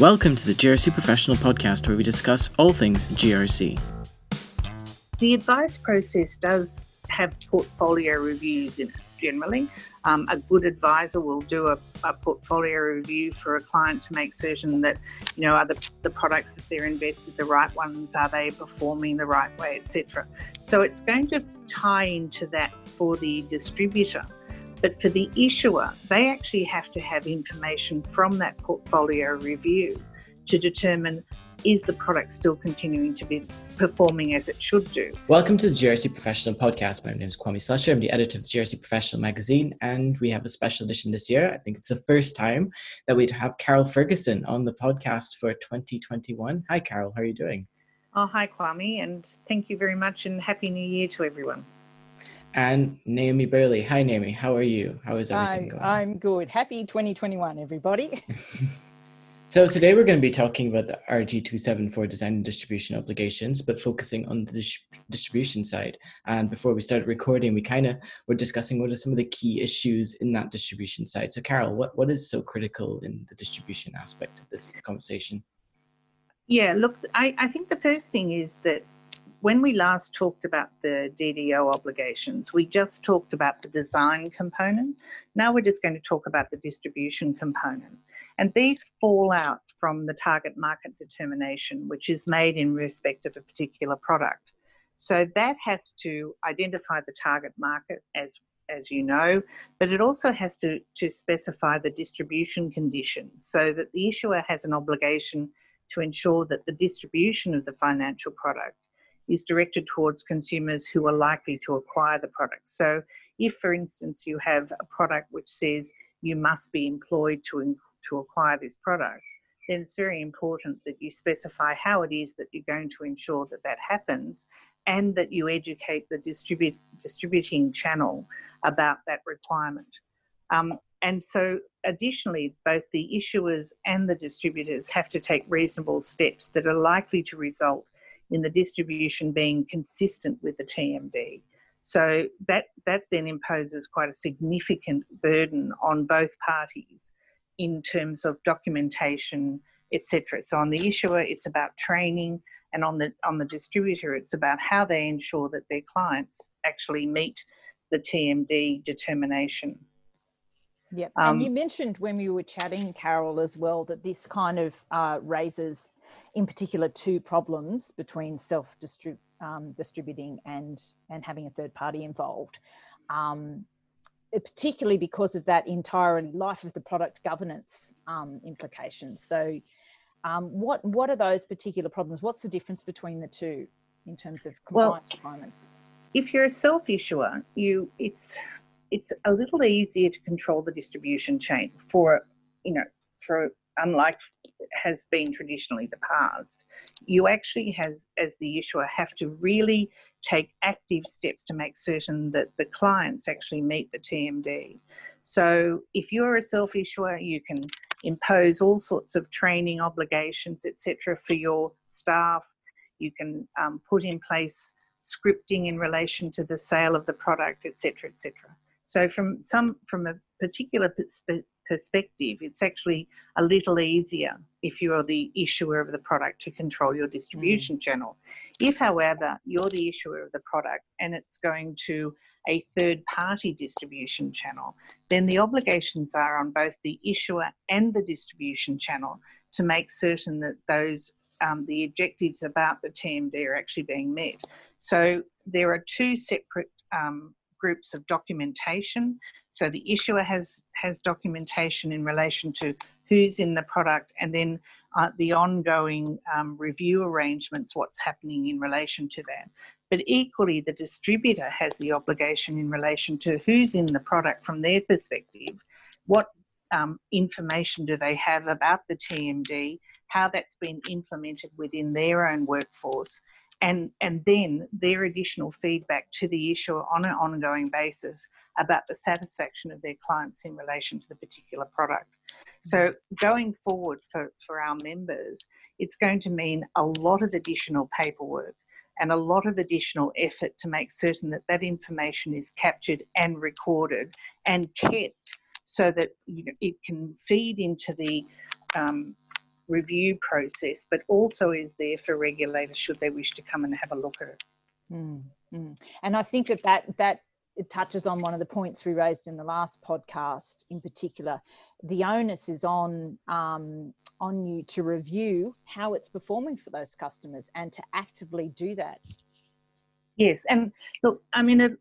Welcome to the GRC Professional Podcast, where we discuss all things GRC. The advice process does have portfolio reviews in it generally. Um, a good advisor will do a, a, portfolio review for a client to make certain that, you know, are the, the products that they're invested the right ones? Are they performing the right way, etc. So it's going to tie into that for the distributor. But for the issuer, they actually have to have information from that portfolio review to determine is the product still continuing to be performing as it should do? Welcome to the GRC Professional Podcast. My name is Kwame Slusher. I'm the editor of the GRC Professional magazine, and we have a special edition this year. I think it's the first time that we'd have Carol Ferguson on the podcast for 2021. Hi, Carol. How are you doing? Oh, hi, Kwame, and thank you very much, and Happy New Year to everyone. And Naomi Burley. Hi, Naomi. How are you? How is everything going? I'm good. Happy 2021, everybody. So today we're going to be talking about the RG274 design and distribution obligations, but focusing on the dis- distribution side. And before we started recording, we kind of were discussing what are some of the key issues in that distribution side. So Carol, what, what is so critical in the distribution aspect of this conversation? Yeah, look, I, I think the first thing is that when we last talked about the DDO obligations, we just talked about the design component. Now we're just going to talk about the distribution component. And these fall out from the target market determination, which is made in respect of a particular product. So that has to identify the target market as as you know, but it also has to, to specify the distribution conditions so that the issuer has an obligation to ensure that the distribution of the financial product is directed towards consumers who are likely to acquire the product. So, if, for instance, you have a product which says you must be employed to, to acquire this product, then it's very important that you specify how it is that you're going to ensure that that happens and that you educate the distribute, distributing channel about that requirement. Um, and so, additionally, both the issuers and the distributors have to take reasonable steps that are likely to result in the distribution being consistent with the TMD. So that that then imposes quite a significant burden on both parties in terms of documentation, etc. So on the issuer, it's about training, and on the on the distributor, it's about how they ensure that their clients actually meet the TMD determination. Yeah, um, and you mentioned when we were chatting, Carol, as well, that this kind of uh, raises, in particular, two problems between self-distributing um, and and having a third party involved. Um, particularly because of that entire life of the product governance um, implications. So, um, what what are those particular problems? What's the difference between the two in terms of compliance well, requirements? If you're a self issuer, you it's it's a little easier to control the distribution chain for you know for unlike has been traditionally the past. You actually has as the issuer have to really take active steps to make certain that the clients actually meet the tmd so if you're a self issuer you can impose all sorts of training obligations etc for your staff. You can um, put in place scripting in relation to the sale of the product etc etc so from some from a particular perspective, it's actually a little easier if you are the issuer of the product to control your distribution mm. channel. If, however, you're the issuer of the product and it's going to a third party distribution channel, then the obligations are on both the issuer and the distribution channel to make certain that those um, the objectives about the TMD are actually being met. So there are two separate um, groups of documentation. So the issuer has has documentation in relation to who's in the product, and then uh, the ongoing um, review arrangements, what's happening in relation to that. But equally, the distributor has the obligation in relation to who's in the product from their perspective. What um, information do they have about the TMD? How that's been implemented within their own workforce, and, and then their additional feedback to the issuer on an ongoing basis about the satisfaction of their clients in relation to the particular product. So, going forward for, for our members, it's going to mean a lot of additional paperwork and a lot of additional effort to make certain that that information is captured and recorded and kept so that you know, it can feed into the um, review process, but also is there for regulators should they wish to come and have a look at it. Mm, mm. And I think that that, that it touches on one of the points we raised in the last podcast in particular. The onus is on um, on you to review how it's performing for those customers and to actively do that. Yes, and look, I mean, it,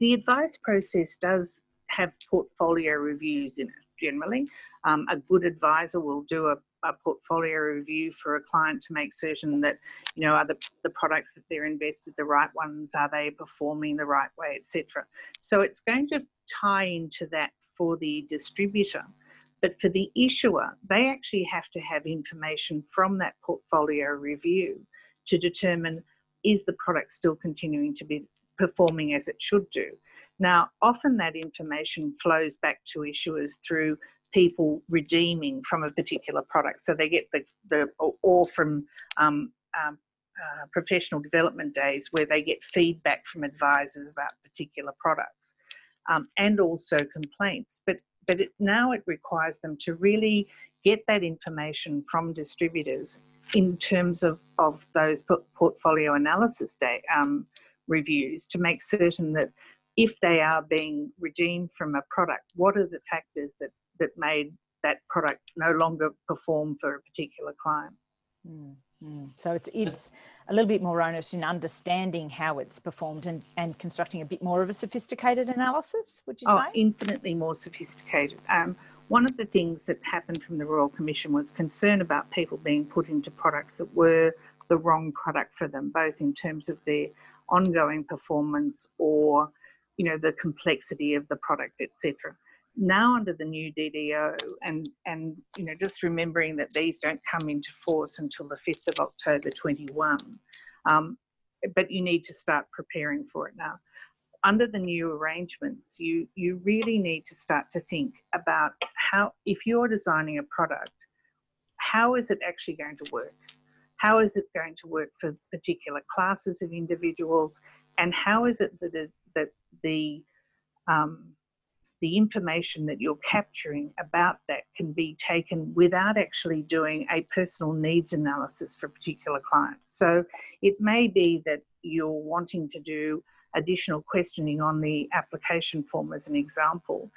the advice process does have portfolio reviews in it generally. Um, a good advisor will do a, a, portfolio review for a client to make certain that, you know, are the, the products that they're invested the right ones? Are they performing the right way, etc. So it's going to tie into that for the distributor. But for the issuer, they actually have to have information from that portfolio review to determine is the product still continuing to be performing as it should do. Now, often that information flows back to issuers through people redeeming from a particular product. So they get the, the or from um, um, uh, professional development days where they get feedback from advisors about particular products um, and also complaints. But but it, now it requires them to really get that information from distributors in terms of, of those portfolio analysis day, um, reviews to make certain that if they are being redeemed from a product, what are the factors that, that made that product no longer perform for a particular client? Mm, mm. So it's, it's a little bit more onus in understanding how it's performed and, and constructing a bit more of a sophisticated analysis, would you oh, say? infinitely more sophisticated. Um, one of the things that happened from the Royal Commission was concern about people being put into products that were the wrong product for them, both in terms of their ongoing performance or you know the complexity of the product etc now under the new DDO and and you know just remembering that these don't come into force until the 5th of October 21 um, but you need to start preparing for it now. Under the new arrangements you you really need to start to think about how if you're designing a product how is it actually going to work how is it going to work for particular classes of individuals? And how is it that, it, that the, um, the information that you're capturing about that can be taken without actually doing a personal needs analysis for a particular clients? So it may be that you're wanting to do additional questioning on the application form as an example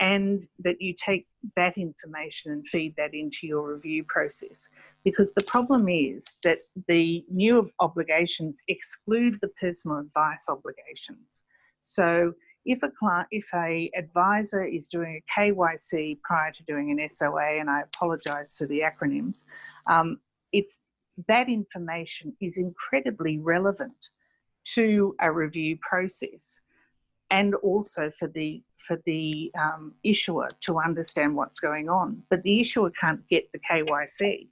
and that you take that information and feed that into your review process. Because the problem is that the new obligations exclude the personal advice obligations. So if a client, if a advisor is doing a KYC prior to doing an SOA, and I apologise for the acronyms, um, it's that information is incredibly relevant to a review process and also for the for the um, issuer to understand what's going on. But the issuer can't get the KYC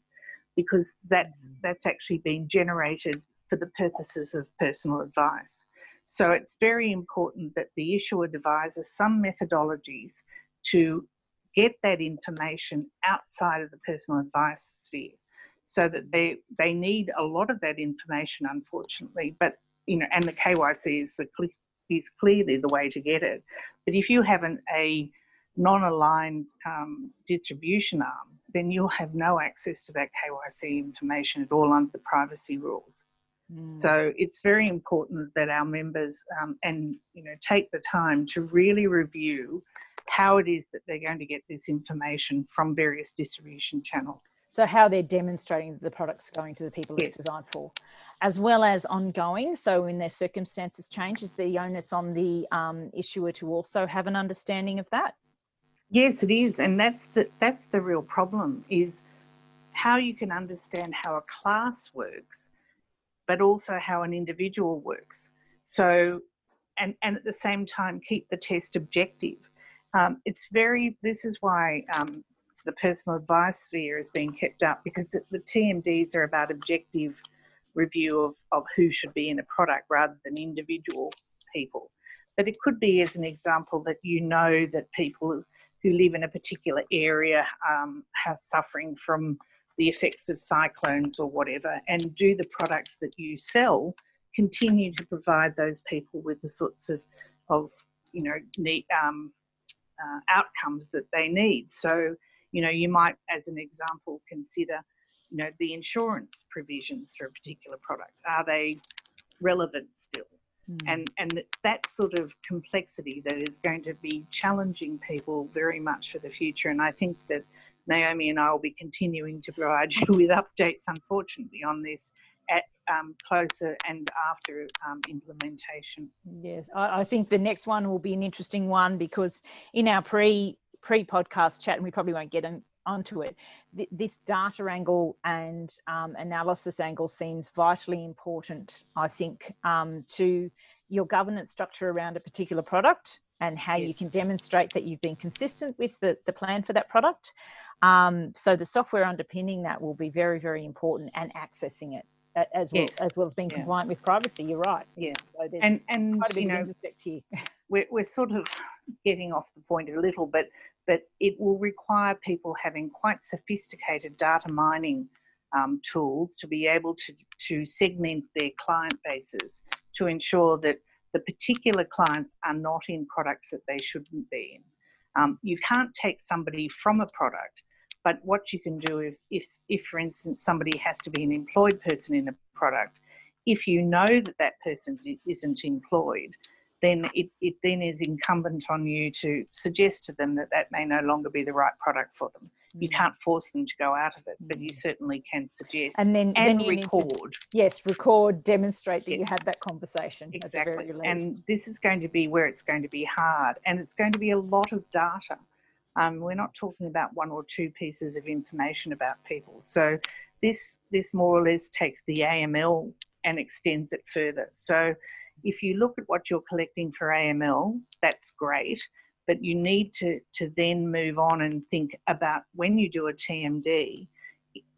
because that's mm. that's actually been generated for the purposes of personal advice. So it's very important that the issuer devises some methodologies to get that information outside of the personal advice sphere so that they they need a lot of that information unfortunately but you know and the KYC is the is clearly the way to get it. But if you have an, a non-aligned um, distribution arm, then you'll have no access to that KYC information at all under the privacy rules. Mm. So it's very important that our members um, and you know take the time to really review how it is that they're going to get this information from various distribution channels. So how they're demonstrating that the product's going to the people yes. it's designed for, as well as ongoing. So when their circumstances change, is the onus on the um, issuer to also have an understanding of that? Yes, it is, and that's the that's the real problem is how you can understand how a class works, but also how an individual works. So, and and at the same time keep the test objective. Um, it's very. This is why um, the personal advice sphere is being kept up because the TMDs are about objective review of, of who should be in a product rather than individual people. But it could be, as an example, that you know that people who live in a particular area um, are suffering from the effects of cyclones or whatever, and do the products that you sell continue to provide those people with the sorts of, of you know, neat, um, uh, outcomes that they need. So You know, you might, as an example, consider, you know, the insurance provisions for a particular product. Are they relevant still? Mm. And and it's that sort of complexity that is going to be challenging people very much for the future. And I think that Naomi and I will be continuing to provide you with updates, unfortunately, on this at um, closer and after um, implementation. Yes, I, I, think the next one will be an interesting one because in our pre pre podcast chat, and we probably won't get in, onto it, th- this data angle and um, analysis angle seems vitally important. I think um, to your governance structure around a particular product and how yes. you can demonstrate that you've been consistent with the, the plan for that product. Um, so the software underpinning that will be very, very important and accessing it as well, yes. as well as being yeah. compliant with privacy. You're right. Yeah. So and and quite a big you know, intersect here. We're, we're sort of getting off the point a little, but but it will require people having quite sophisticated data mining um, tools to be able to to segment their client bases to ensure that the particular clients are not in products that they shouldn't be in. Um, you can't take somebody from a product but what you can do if, if, if, for instance, somebody has to be an employed person in a product, if you know that that person isn't employed, then it, it then is incumbent on you to suggest to them that that may no longer be the right product for them. You mm. can't force them to go out of it, but you mm. certainly can suggest and then and then record. To, yes, record, demonstrate that yes. you had that conversation. Exactly, and this is going to be where it's going to be hard, and it's going to be a lot of data. Um, we're not talking about one or two pieces of information about people. So this this more or less takes the AML and extends it further. So if you look at what you're collecting for AML, that's great, but you need to to then move on and think about when you do a TMD,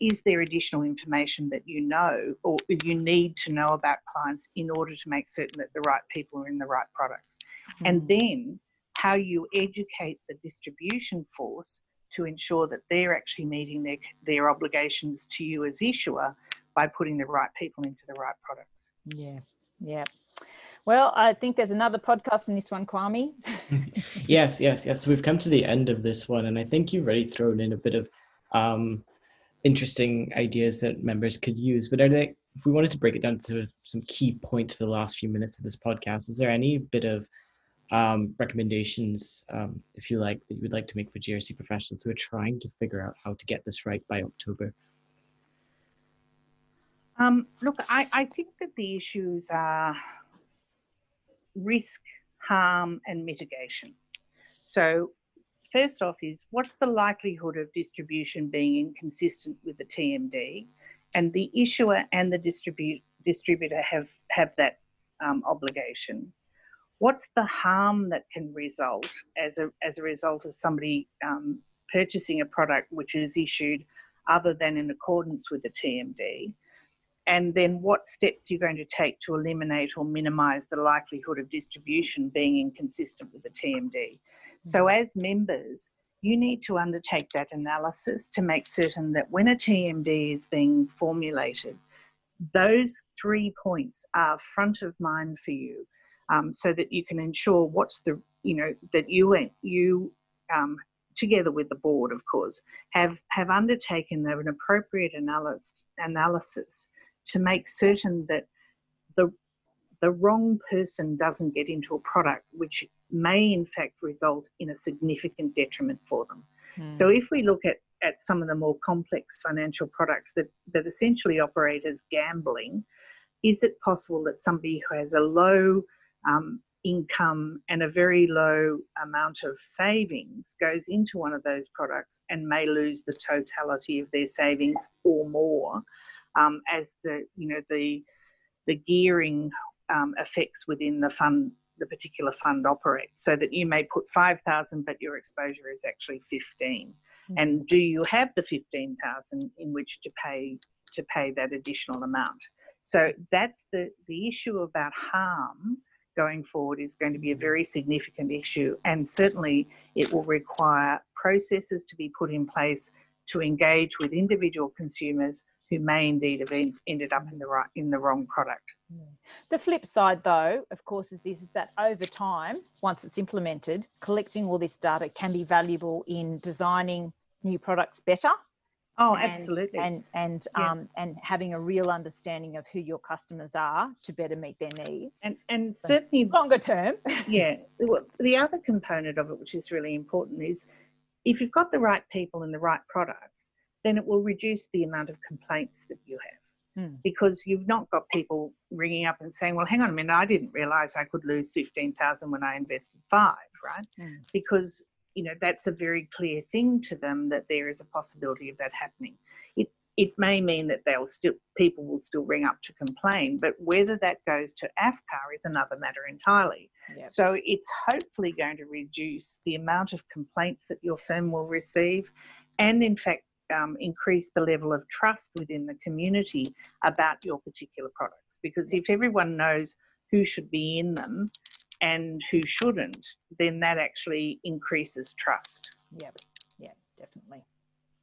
is there additional information that you know or you need to know about clients in order to make certain that the right people are in the right products? Mm-hmm. And then how you educate the distribution force to ensure that they're actually meeting their, their obligations to you as issuer by putting the right people into the right products. Yeah, yeah. Well, I think there's another podcast in this one, Kwame. yes, yes, yes. So we've come to the end of this one, and I think you've already thrown in a bit of um, interesting ideas that members could use. But are they, if we wanted to break it down to some key points for the last few minutes of this podcast, is there any bit of um, recommendations, um, if you like, that you would like to make for GRC professionals who are trying to figure out how to get this right by October? Um, look, I, I think that the issues are risk, harm, and mitigation. So, first off, is what's the likelihood of distribution being inconsistent with the TMD? And the issuer and the distribute, distributor have, have that um, obligation what's the harm that can result as a, as a result of somebody um, purchasing a product which is issued other than in accordance with the TMD? And then what steps you're going to take to eliminate or minimise the likelihood of distribution being inconsistent with the TMD. So, mm-hmm. as members, you need to undertake that analysis to make certain that when a TMD is being formulated, those three points are front of mind for you um, so that you can ensure what's the you know that you you um, together with the board, of course, have have undertaken an appropriate analysis analysis to make certain that the the wrong person doesn't get into a product which may in fact result in a significant detriment for them. Mm. So if we look at at some of the more complex financial products that, that essentially operate as gambling, is it possible that somebody who has a low um, income and a very low amount of savings goes into one of those products and may lose the totality of their savings or more um, as the you know the the gearing um, effects within the fund the particular fund operates. So that you may put 5000 but your exposure is actually 15 mm-hmm. and do you have the 15000 in which to pay to pay that additional amount? So that's the the issue about harm going forward is going to be a very significant issue, and certainly it will require processes to be put in place to engage with individual consumers who may indeed have ended up in the right in the wrong product. The flip side, though, of course, is this: is that over time, once it's implemented, collecting all this data can be valuable in designing new products better. Oh, and, absolutely. And and yeah. um, and having a real understanding of who your customers are to better meet their needs. And and so certainly longer term. yeah. The other component of it, which is really important, is if you've got the right people and the right products, then it will reduce the amount of complaints that you have. Hmm. Because you've not got people ringing up and saying, "Well, hang on a minute, I didn't realise I could lose fifteen thousand when I invested five, right?" Hmm. Because you know that's a very clear thing to them that there is a possibility of that happening. It it may mean that they'll still people will still ring up to complain, but whether that goes to AFCA is another matter entirely. Yep. So it's hopefully going to reduce the amount of complaints that your firm will receive, and in fact um, increase the level of trust within the community about your particular products. Because if everyone knows who should be in them and who shouldn't, then that actually increases trust. Yeah, yeah, definitely.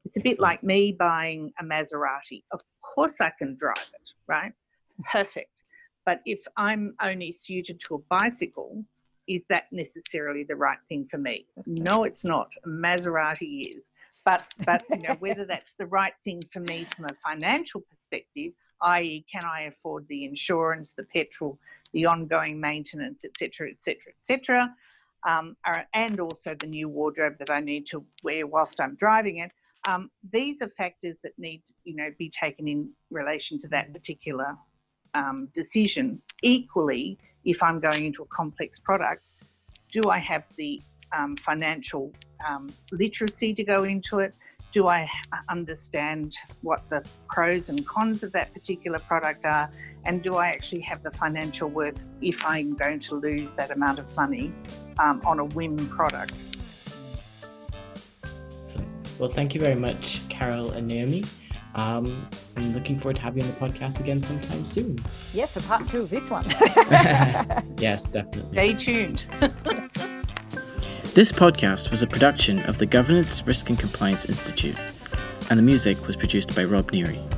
It's a bit like me buying a Maserati. Of course, I can drive it, right? Perfect. But if I'm only suited to a bicycle, is that necessarily the right thing for me? No, it's not. A Maserati is. But but you know whether that's the right thing for me from a financial perspective, i.e., can I afford the insurance, the petrol, the ongoing maintenance, etc., etc., etc., and also the new wardrobe that I need to wear whilst I'm driving it. Um, these are factors that need, you know, be taken in relation to that particular um, decision. Equally, if I'm going into a complex product, do I have the um, financial um, literacy to go into it? Do I understand what the pros and cons of that particular product are? And do I actually have the financial worth if I'm going to lose that amount of money um, on a whim product? Well, thank you very much, Carol and Naomi. Um, I'm looking forward to having you on the podcast again sometime soon. Yeah, for part two of this one. yes, definitely. Stay tuned. This podcast was a production of the Governance, Risk and Compliance Institute, and the music was produced by Rob Neary.